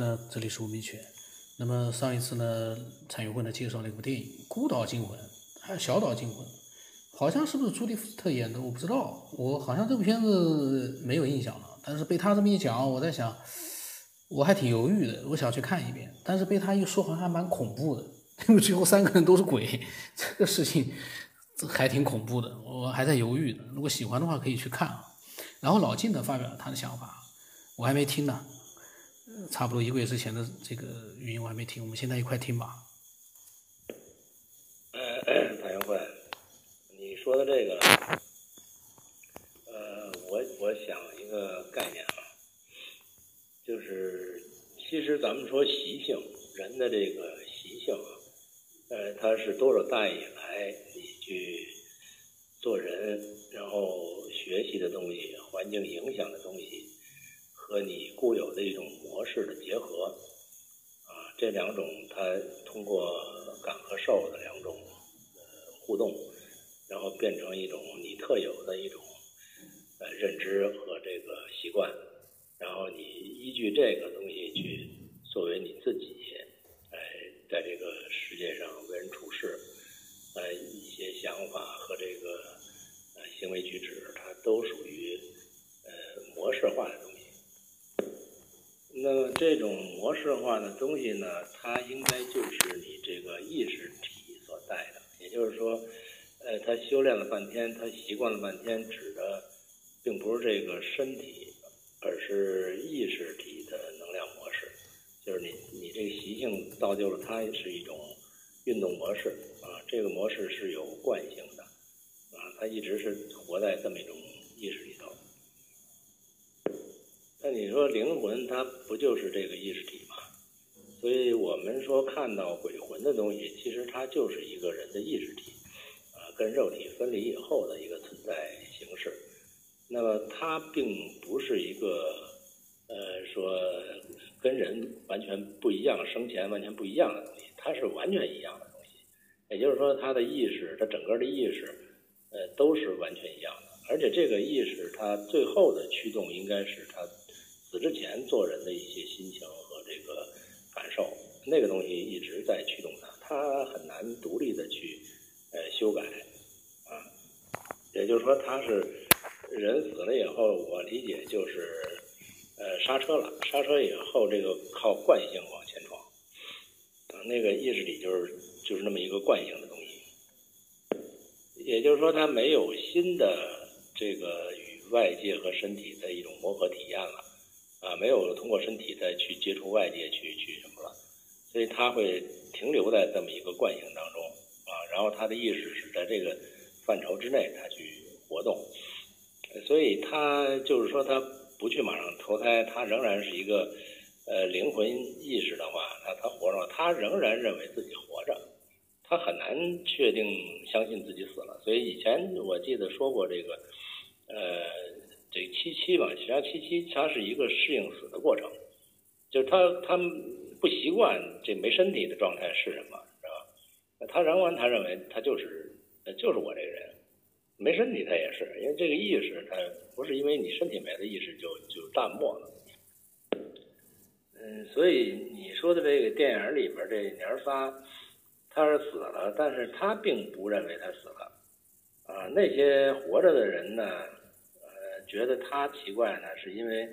那这里是吴明全。那么上一次呢，蔡云慧呢介绍了一部电影《孤岛惊魂》，还有《小岛惊魂》，好像是不是朱迪福特演的？我不知道，我好像这部片子没有印象了。但是被他这么一讲，我在想，我还挺犹豫的，我想去看一遍。但是被他一说，好像还蛮恐怖的，因为最后三个人都是鬼，这个事情还挺恐怖的。我还在犹豫呢。如果喜欢的话，可以去看啊。然后老晋呢发表了他的想法，我还没听呢。差不多一个月之前的这个语音我还没听，我们现在一块听吧。呃，谭元慧，你说的这个，呃，我我想一个概念啊，就是其实咱们说习性，人的这个习性啊，呃，它是多少代以来你去做人，然后学习的东西，环境影响的东西。和你固有的一种模式的结合，啊，这两种它通过感和受的两种呃互动，然后变成一种你特有的一种呃认知和这个习惯，然后你依据这个东西去作为你自己，哎，在这个世界上为人处事，呃一些想法和这个呃行为举止，它都属于呃模式化的东西。那么这种模式化的东西呢，它应该就是你这个意识体所带的。也就是说，呃，他修炼了半天，他习惯了半天，指的并不是这个身体，而是意识体的能量模式。就是你你这个习性造就了它是一种运动模式啊，这个模式是有惯性的啊，它一直是活在这么一种意识里。那你说灵魂它不就是这个意识体吗？所以我们说看到鬼魂的东西，其实它就是一个人的意识体，啊，跟肉体分离以后的一个存在形式。那么它并不是一个，呃，说跟人完全不一样、生前完全不一样的东西，它是完全一样的东西。也就是说，它的意识，它整个的意识，呃，都是完全一样的。而且这个意识，它最后的驱动应该是它。死之前做人的一些心情和这个感受，那个东西一直在驱动他，他很难独立的去呃修改啊。也就是说，他是人死了以后，我理解就是呃刹车了，刹车以后这个靠惯性往前闯啊，那个意识里就是就是那么一个惯性的东西。也就是说，他没有新的这个与外界和身体的一种磨合体验了。啊，没有通过身体再去接触外界去去什么了，所以他会停留在这么一个惯性当中啊，然后他的意识是在这个范畴之内，他去活动，所以他就是说他不去马上投胎，他仍然是一个呃灵魂意识的话，他他活着，他仍然认为自己活着，他很难确定相信自己死了，所以以前我记得说过这个呃。这七七吧，实际上七七它是一个适应死的过程，就是他他不习惯这没身体的状态是什么，知道吧？他仍然他认为他就是就是我这个人，没身体他也是，因为这个意识他不是因为你身体没了意识就就淡漠了。嗯，所以你说的这个电影里边这娘仨，他是死了，但是他并不认为他死了，啊，那些活着的人呢？觉得他奇怪呢，是因为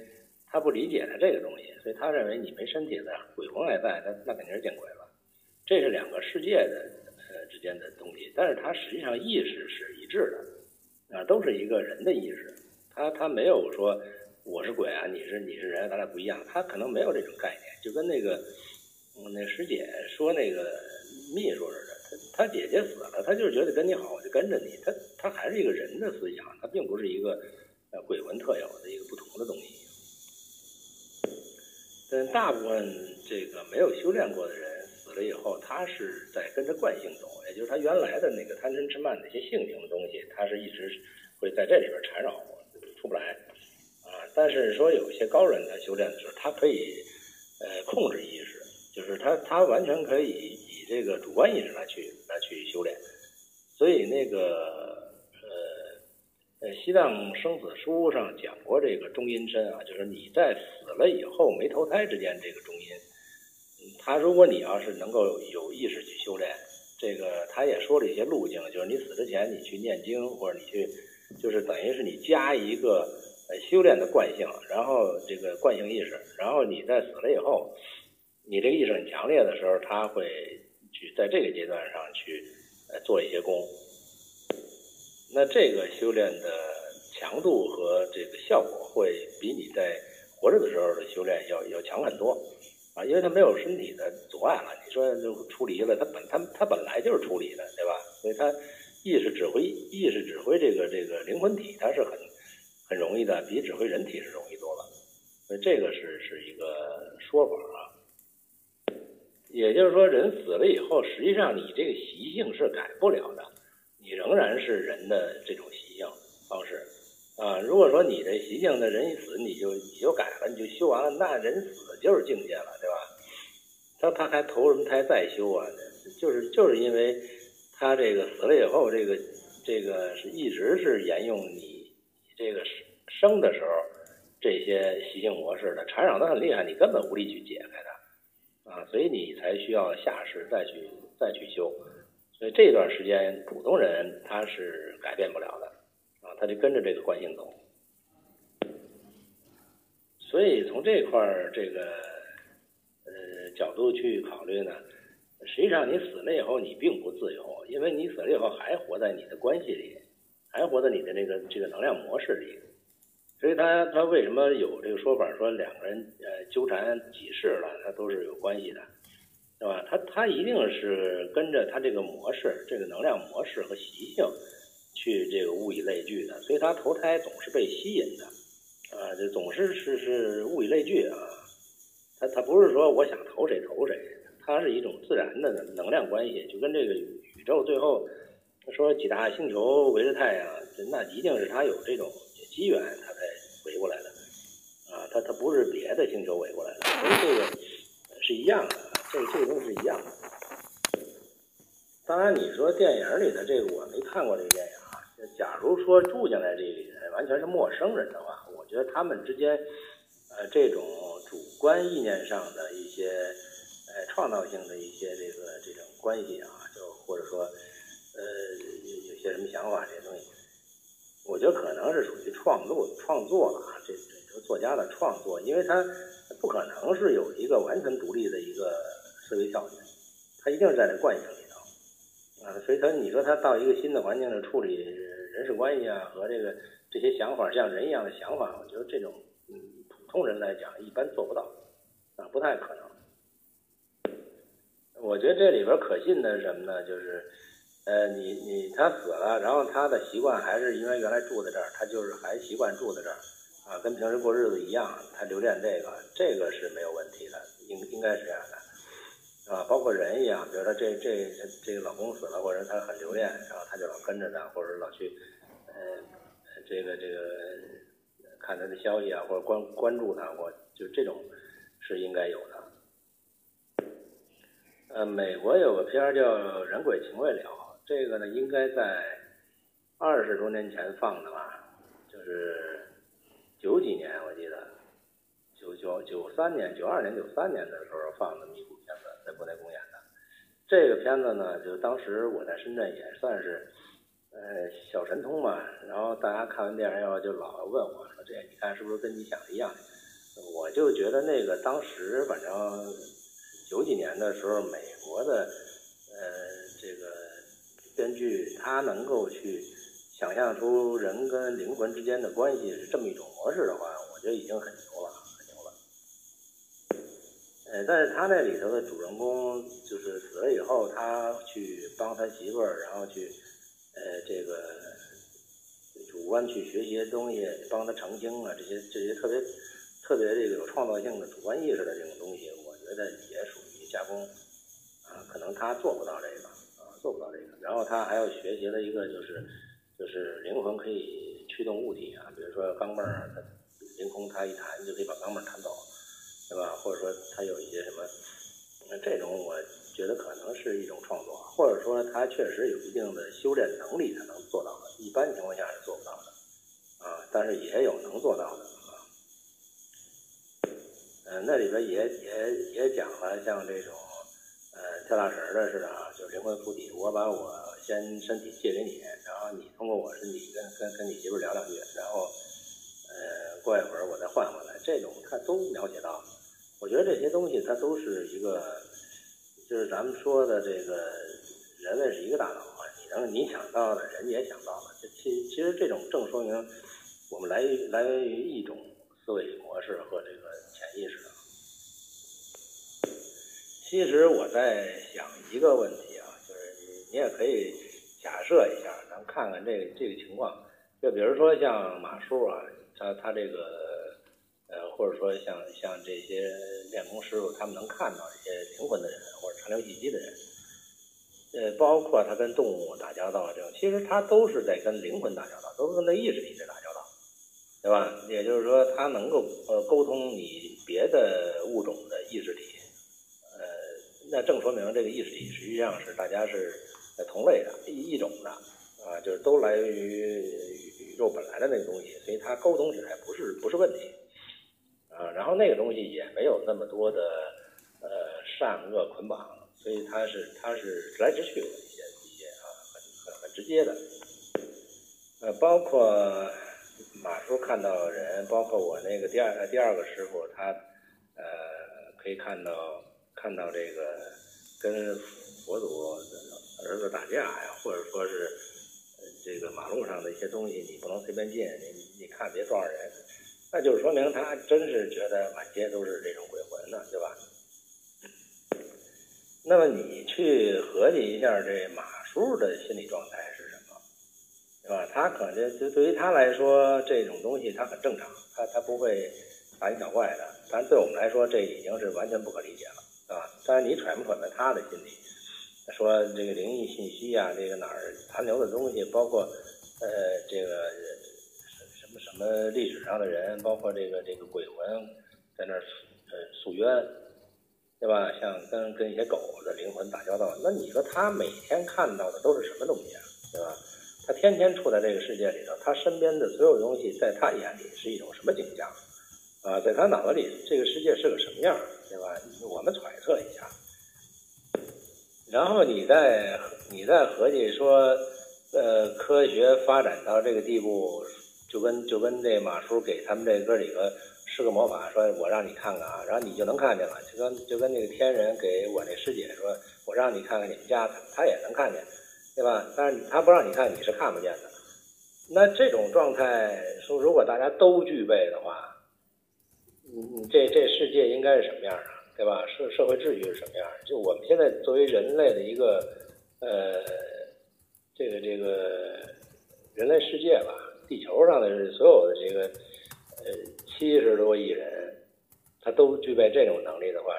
他不理解他这个东西，所以他认为你没身体的鬼魂还在，那那肯定是见鬼了。这是两个世界的呃之间的东西，但是他实际上意识是一致的，啊，都是一个人的意识。他他没有说我是鬼啊，你是你是人，咱俩不一样。他可能没有这种概念，就跟那个那师姐说那个秘书似的，他他姐姐死了，他就是觉得跟你好，我就跟着你。他他还是一个人的思想，他并不是一个。鬼魂特有的一个不同的东西，但大部分这个没有修炼过的人死了以后，他是在跟着惯性走，也就是他原来的那个贪嗔痴慢那些性情的东西，他是一直会在这里边缠绕，出不来啊。但是说有些高人在修炼的时候，他可以呃控制意识，就是他他完全可以以这个主观意识来去来去修炼，所以那个。呃，西藏生死书上讲过这个中阴身啊，就是你在死了以后没投胎之间，这个中阴他如果你要是能够有意识去修炼，这个他也说了一些路径，就是你死之前你去念经，或者你去，就是等于是你加一个呃修炼的惯性，然后这个惯性意识，然后你在死了以后，你这个意识很强烈的时候，他会去在这个阶段上去呃做一些功。那这个修炼的强度和这个效果会比你在活着的时候的修炼要要强很多啊，因为它没有身体的阻碍了。你说就出离了，它本它它本来就是出离的，对吧？所以它意识指挥意识指挥这个这个灵魂体，它是很很容易的，比指挥人体是容易多了。所以这个是是一个说法啊。也就是说，人死了以后，实际上你这个习性是改不了的。你仍然是人的这种习性方式啊。如果说你的习性，那人一死你就你就改了，你就修完了，那人死就是境界了，对吧？他他还投什么胎再修啊？就是就是因为他这个死了以后，这个这个是一直是沿用你这个生的时候这些习性模式的，缠绕的很厉害，你根本无力去解开它啊，所以你才需要下世再去再去修。所以这段时间，普通人他是改变不了的，啊，他就跟着这个惯性走。所以从这块儿这个呃角度去考虑呢，实际上你死了以后你并不自由，因为你死了以后还活在你的关系里，还活在你的这个这个能量模式里。所以他他为什么有这个说法说两个人呃纠缠几世了，他都是有关系的。对吧？他他一定是跟着他这个模式、这个能量模式和习性去这个物以类聚的，所以他投胎总是被吸引的，啊，这总是是是物以类聚啊。他他不是说我想投谁投谁，它是一种自然的能量关系，就跟这个宇宙最后说几大星球围着太阳，那一定是他有这种机缘，他才围过来的，啊，他他不是别的星球围过来的，所以这个是一样的。这这个东西是一样的。当然，你说电影里的这个我没看过这个电影啊。假如说住进来这个人完全是陌生人的话，我觉得他们之间，呃，这种主观意念上的一些，呃，创造性的一些这个这种关系啊，就或者说，呃，有有些什么想法这些东西，我觉得可能是属于创作创作了啊，这这个作家的创作，因为他不可能是有一个完全独立的一个。思维跳跃，他一定是在这惯性里头，啊，所以他你说他到一个新的环境里处理人事关系啊，和这个这些想法像人一样的想法，我觉得这种嗯普通人来讲一般做不到，啊，不太可能。我觉得这里边可信的是什么呢？就是，呃，你你他死了，然后他的习惯还是因为原来住在这儿，他就是还习惯住在这儿，啊，跟平时过日子一样，他留恋这个，这个是没有问题的，应应该是这样的。啊，包括人一样，比如说这这这个老公死了，或者他很留恋，然后他就老跟着他，或者老去，呃，这个这个看他的消息啊，或者关关注他，或就这种是应该有的。呃，美国有个片叫《人鬼情未了》，这个呢应该在二十多年前放的吧，就是九几年我记得，九九九三年、九二年、九三年的时候放的一部片子。在国内公演的这个片子呢，就当时我在深圳也算是呃小神通嘛，然后大家看完电影以后就老问我说：“这你看是不是跟你想的一样？”我就觉得那个当时反正九几年的时候，美国的呃这个编剧他能够去想象出人跟灵魂之间的关系是这么一种模式的话，我觉得已经很牛。呃，但是他那里头的主人公就是死了以后，他去帮他媳妇儿，然后去，呃，这个主观去学些东西，帮他澄清啊，这些这些特别特别这个有创造性的主观意识的这种东西，我觉得也属于加工啊，可能他做不到这个啊，做不到这个。然后他还要学习了一个就是就是灵魂可以驱动物体啊，比如说钢镚儿，它凌空他一弹就可以把钢镚弹走。对吧？或者说他有一些什么，那这种我觉得可能是一种创作，或者说他确实有一定的修炼能力才能做到的，一般情况下是做不到的，啊，但是也有能做到的啊。呃，那里边也也也讲了像这种，呃，跳大神的似的啊，就灵魂附体，我把我先身体借给你，然后你通过我身体跟跟跟你媳妇聊两句，然后，呃，过一会儿我再换回来，这种他都了解到。我觉得这些东西它都是一个，就是咱们说的这个人类是一个大脑嘛，你能你想到的，人也想到了，其其实这种正说明我们来来源于一种思维模式和这个潜意识。其实我在想一个问题啊，就是你你也可以假设一下，咱看看这个这个情况，就比如说像马叔啊，他他这个。或者说像像这些练功师傅，他们能看到一些灵魂的人，或者长流气机的人，呃，包括他跟动物打交道这种，其实他都是在跟灵魂打交道，都是跟那意识体在打交道，对吧？也就是说，他能够呃沟通你别的物种的意识体，呃，那正说明这个意识体实际上是大家是同类的一一种的啊，就是都来源于宇宙本来的那个东西，所以他沟通起来不是不是问题。啊，然后那个东西也没有那么多的呃善恶捆绑，所以它是它是直来直去的一些一些啊，很很很直接的。呃，包括马叔看到人，包括我那个第二第二个师傅，他呃可以看到看到这个跟佛祖的儿子打架呀，或者说是这个马路上的一些东西，你不能随便进，你你看别撞人。那就是说明他真是觉得满街都是这种鬼魂呢，对吧？那么你去合计一下，这马叔的心理状态是什么，对吧？他可能就对于他来说，这种东西他很正常，他他不会大惊小怪的。但对我们来说，这已经是完全不可理解了，对吧？但是你揣摩揣摩他的心理，说这个灵异信息啊，这个哪儿残留的东西，包括呃这个。什么历史上的人，包括这个这个鬼魂，在那儿呃诉冤，对吧？像跟跟一些狗的灵魂打交道，那你说他每天看到的都是什么东西啊？对吧？他天天处在这个世界里头，他身边的所有东西，在他眼里是一种什么景象？啊，在他脑子里，这个世界是个什么样？对吧？我们揣测一下，然后你再你再合计说，呃，科学发展到这个地步。就跟就跟这马叔给他们这哥几个施个魔法，说我让你看看啊，然后你就能看见了。就跟就跟那个天人给我那师姐说，我让你看看你们家，他他也能看见，对吧？但是他不让你看，你是看不见的。那这种状态，说如果大家都具备的话，你你这这世界应该是什么样啊？对吧？社社会秩序是什么样？就我们现在作为人类的一个呃，这个这个人类世界吧。地球上的所有的这个呃七十多亿人，他都具备这种能力的话，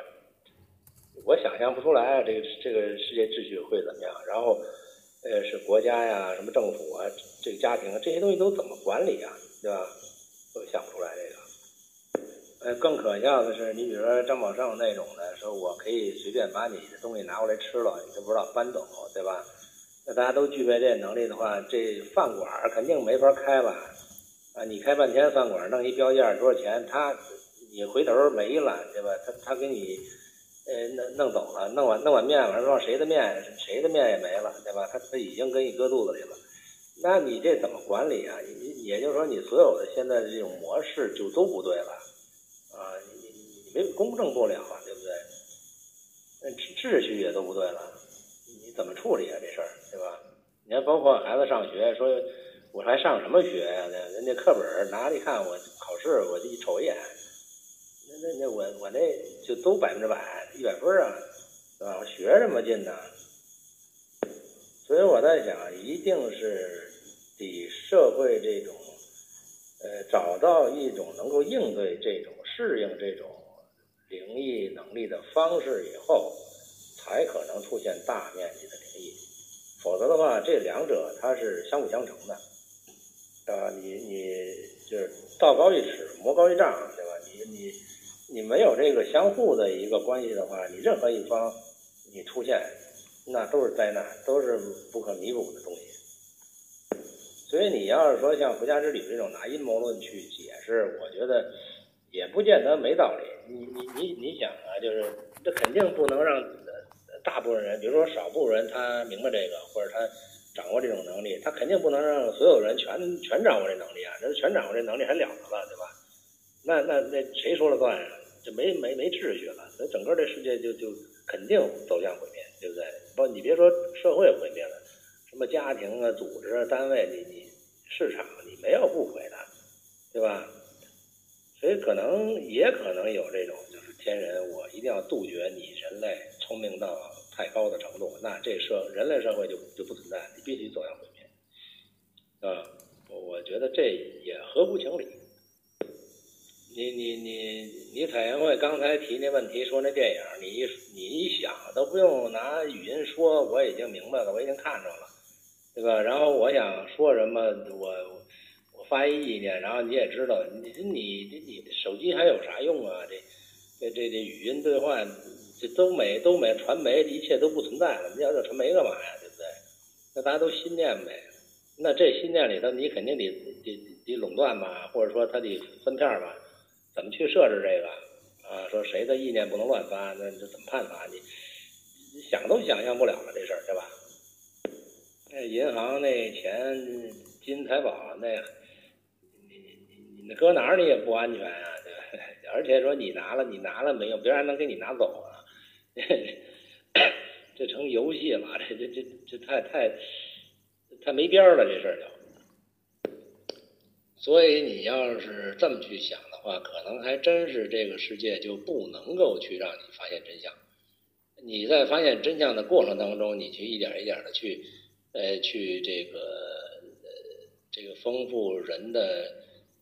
我想象不出来这个这个世界秩序会怎么样。然后呃是国家呀、什么政府啊、这个家庭啊这些东西都怎么管理啊，对吧？都想不出来这个。呃，更可笑的是，你比如说张宝胜那种的，说我可以随便把你的东西拿过来吃了，你都不知道搬走，对吧？那大家都具备这能力的话，这饭馆肯定没法开吧？啊，你开半天饭馆，弄一标价多少钱？他你回头没了，对吧？他他给你呃弄弄走了，弄碗弄碗面，完了谁的面谁的面也没了，对吧？他他已经给你搁肚子里了，那你这怎么管理啊？也就是说，你所有的现在的这种模式就都不对了啊！你你你没公正不了啊，对不对？那秩序也都不对了。怎么处理啊？这事儿，对吧？你看，包括孩子上学，说我还上什么学呀？那人家课本拿一看，我考试我就一瞅一眼，那那那我我那就都百分之百一百分啊，是吧？我学什么劲呢，所以我在想，一定是得社会这种呃找到一种能够应对这种适应这种灵异能力的方式以后。才可能出现大面积的灵异，否则的话，这两者它是相辅相成的，啊，你你就是道高一尺，魔高一丈，对吧？你你你没有这个相互的一个关系的话，你任何一方你出现，那都是灾难，都是不可弥补的东西。所以你要是说像回家之旅这种拿阴谋论去解释，我觉得也不见得没道理。你你你你想啊，就是这肯定不能让大部分人，比如说少部分人他明白这个，或者他掌握这种能力，他肯定不能让所有人全全掌握这能力啊！这全掌握这能力还了得了，对吧？那那那谁说了算啊？就没没没秩序了，那整个这世界就就肯定走向毁灭，对不对？不，你别说社会毁灭了，什么家庭啊、组织啊、单位，你你市场，你没有不毁的，对吧？所以可能也可能有这种，就是天人，我一定要杜绝你人类聪明到太高的程度，那这社人类社会就就不存在，你必须走向毁灭，啊，我我觉得这也合乎情理。你你你你彩研会刚才提那问题，说那电影，你一你一想都不用拿语音说，我已经明白了，我已经看着了，对吧？然后我想说什么，我我。发一意见，然后你也知道，你你你你手机还有啥用啊？这这这这语音对话，这都没都没传媒，一切都不存在了。你要这传媒干嘛呀？对不对？那大家都心念呗。那这心念里头，你肯定得得得垄断吧，或者说他得分片吧？怎么去设置这个啊？说谁的意念不能乱发？那这怎么判罚？你你想都想象不了了这事儿，对吧？那银行那钱金银财宝那。你你你你搁哪儿你也不安全啊，对吧？而且说你拿了，你拿了没有？别人还能给你拿走啊？这成游戏了，这这这这太太太没边儿了，这事儿就。所以你要是这么去想的话，可能还真是这个世界就不能够去让你发现真相。你在发现真相的过程当中，你去一点一点的去呃去这个呃这个丰富人的。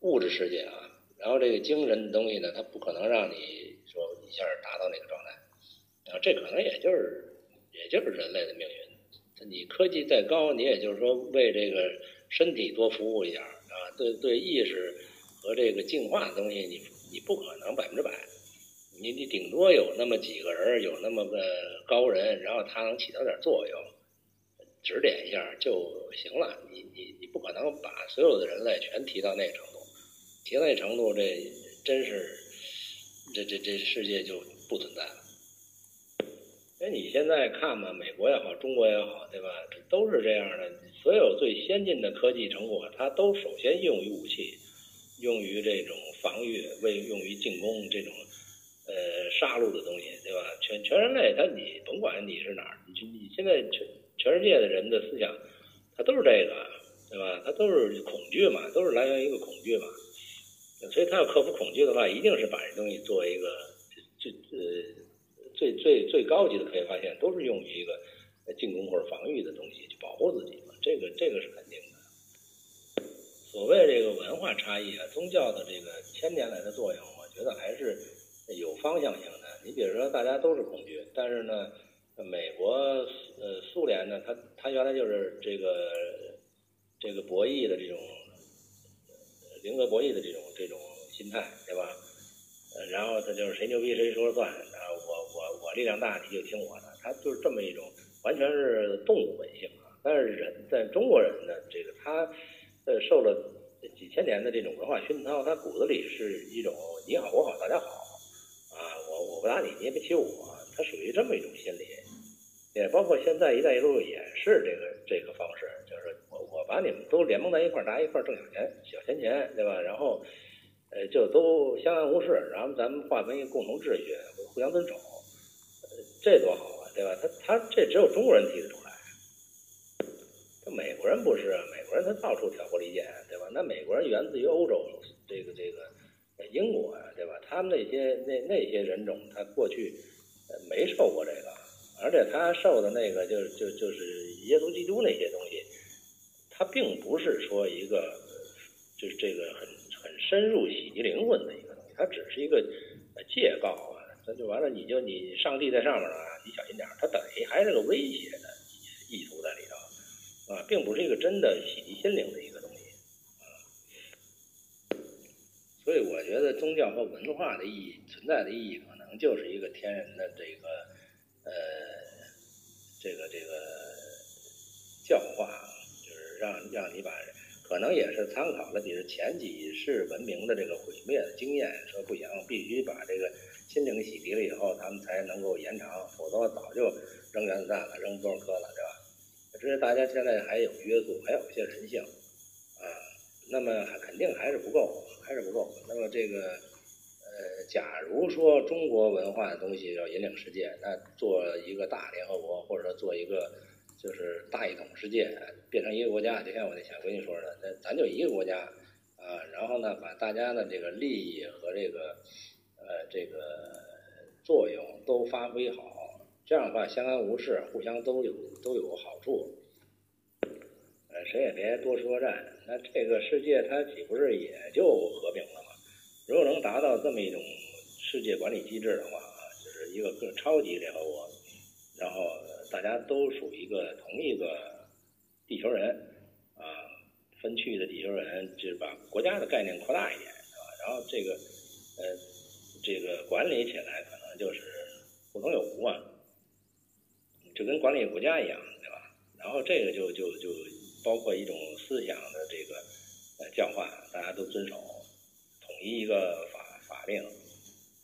物质世界啊，然后这个精神的东西呢，它不可能让你说一下达到那个状态，然后这可能也就是，也就是人类的命运。你科技再高，你也就是说为这个身体多服务一点啊，对对意识和这个进化的东西，你你不可能百分之百，你你顶多有那么几个人，有那么个高人，然后他能起到点作用。指点一下就行了，你你你不可能把所有的人类全提到那程度。提到那程度，这真是，这这这世界就不存在了。哎，你现在看吧，美国也好，中国也好，对吧？都是这样的。所有最先进的科技成果，它都首先用于武器，用于这种防御，为用于进攻这种呃杀戮的东西，对吧？全全人类，他你甭管你是哪儿，你你现在全全世界的人的思想，他都是这个，对吧？他都是恐惧嘛，都是来源于一个恐惧嘛。所以他要克服恐惧的话，一定是把这东西作为一个最呃最最最高级的科学发现，都是用于一个进攻或者防御的东西去保护自己嘛。这个这个是肯定的。所谓这个文化差异啊，宗教的这个千年来的作用，我觉得还是有方向性的。你比如说，大家都是恐惧，但是呢，美国呃苏联呢，它它原来就是这个这个博弈的这种。零和博弈的这种这种心态，对吧？呃，然后他就是谁牛逼谁说了算，啊，我我我力量大，你就听我的，他就是这么一种，完全是动物本性啊。但是人在中国人呢，这个他呃受了几千年的这种文化熏陶，他骨子里是一种你好我好大家好啊，我我不打你，你也别欺负我，他属于这么一种心理。也包括现在“一带一路”也是这个这个方式，就是我我把你们都联盟在一块儿，大家一块儿挣小钱、小钱钱，对吧？然后，呃，就都相安无事，然后咱们划分一个共同秩序，互相遵守，这多好啊，对吧？他他这只有中国人提得出来，这美国人不是啊，美国人他到处挑拨离间，对吧？那美国人源自于欧洲，这个这个英国呀，对吧？他们那些那那些人种，他过去没受过这个。而且他受的那个，就就就是耶稣基督那些东西，他并不是说一个，就是这个很很深入洗涤灵魂的一个东西，他只是一个戒告啊，那就完了，你就你上帝在上面啊，你小心点儿，它等于还是个威胁的意图在里头啊，并不是一个真的洗涤心灵的一个东西啊。所以我觉得宗教和文化的意义存在的意义，可能就是一个天然的这个。呃，这个这个教化，就是让让你把，可能也是参考了，比如前几世文明的这个毁灭的经验，说不行，必须把这个心灵洗涤了以后，他们才能够延长，否则早就扔原子弹了，扔多少颗了，对吧？只是大家现在还有约束，还有一些人性，啊，那么肯定还是不够，还是不够。那么这个，呃，假如说中国文化的东西要引领世界，那做一个大联合国，或者说做一个就是大一统世界，变成一个国家，就像我那小闺女说的，那咱就一个国家，啊，然后呢，把大家的这个利益和这个。呃，这个作用都发挥好，这样的话相安无事，互相都有都有好处。呃，谁也别多说战，那这个世界它岂不是也就和平了吗？如果能达到这么一种世界管理机制的话啊，就是一个更超级联合国，然后大家都属于一个同一个地球人啊，分区域的地球人，就是把国家的概念扩大一点，是吧？然后这个呃。这个管理起来可能就是互通有无嘛，就跟管理国家一样，对吧？然后这个就就就包括一种思想的这个呃教化，大家都遵守，统一一个法法令，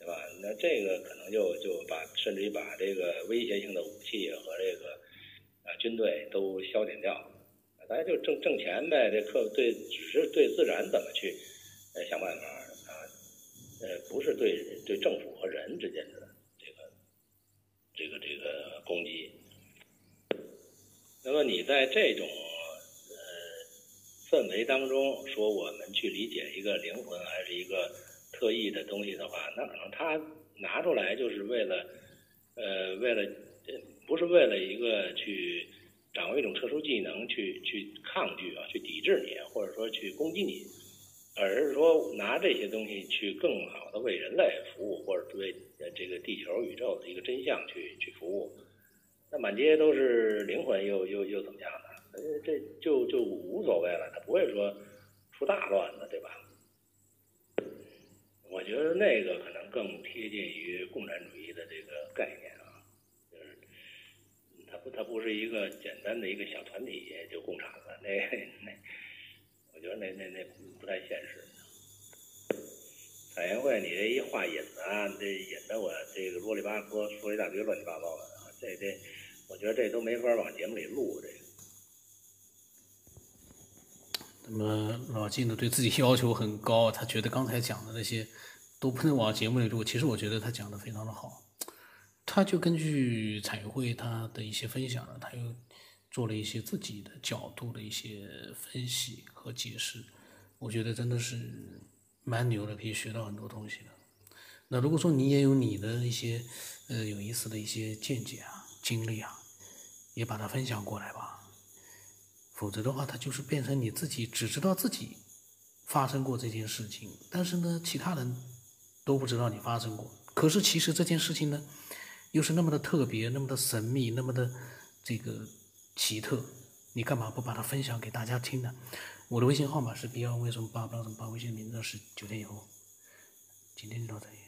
对吧？那这个可能就就把甚至于把这个威胁性的武器和这个啊军队都消减掉，大家就挣挣钱呗。这客对只是对自然怎么去呃想办法。呃，不是对对政府和人之间的这个这个这个攻击。那么你在这种呃氛围当中说我们去理解一个灵魂还是一个特异的东西的话，那可能他拿出来就是为了呃为了不是为了一个去掌握一种特殊技能去去抗拒啊去抵制你或者说去攻击你。而是说拿这些东西去更好的为人类服务，或者为这个地球宇宙的一个真相去去服务，那满街都是灵魂，又又又怎么样呢？呃，这就就无所谓了，他不会说出大乱子，对吧？我觉得那个可能更贴近于共产主义的这个概念啊，就是它不它不是一个简单的一个小团体就共产了，那那。我觉得那那那不太现实。彩云会，你这一画引子啊，这引得我这个啰里吧嗦说一大堆乱七八糟的啊，这这，我觉得这都没法往节目里录这个。那么老季呢，对自己要求很高，他觉得刚才讲的那些都不能往节目里录。其实我觉得他讲的非常的好，他就根据彩云会他的一些分享呢，他又。做了一些自己的角度的一些分析和解释，我觉得真的是蛮牛的，可以学到很多东西的。那如果说你也有你的一些呃有意思的一些见解啊、经历啊，也把它分享过来吧。否则的话，它就是变成你自己只知道自己发生过这件事情，但是呢，其他人都不知道你发生过。可是其实这件事情呢，又是那么的特别，那么的神秘，那么的这个。奇特，你干嘛不把它分享给大家听呢？我的微信号码是 B 二为什么八八什么八，微信名字是九天以后。今天就到这里。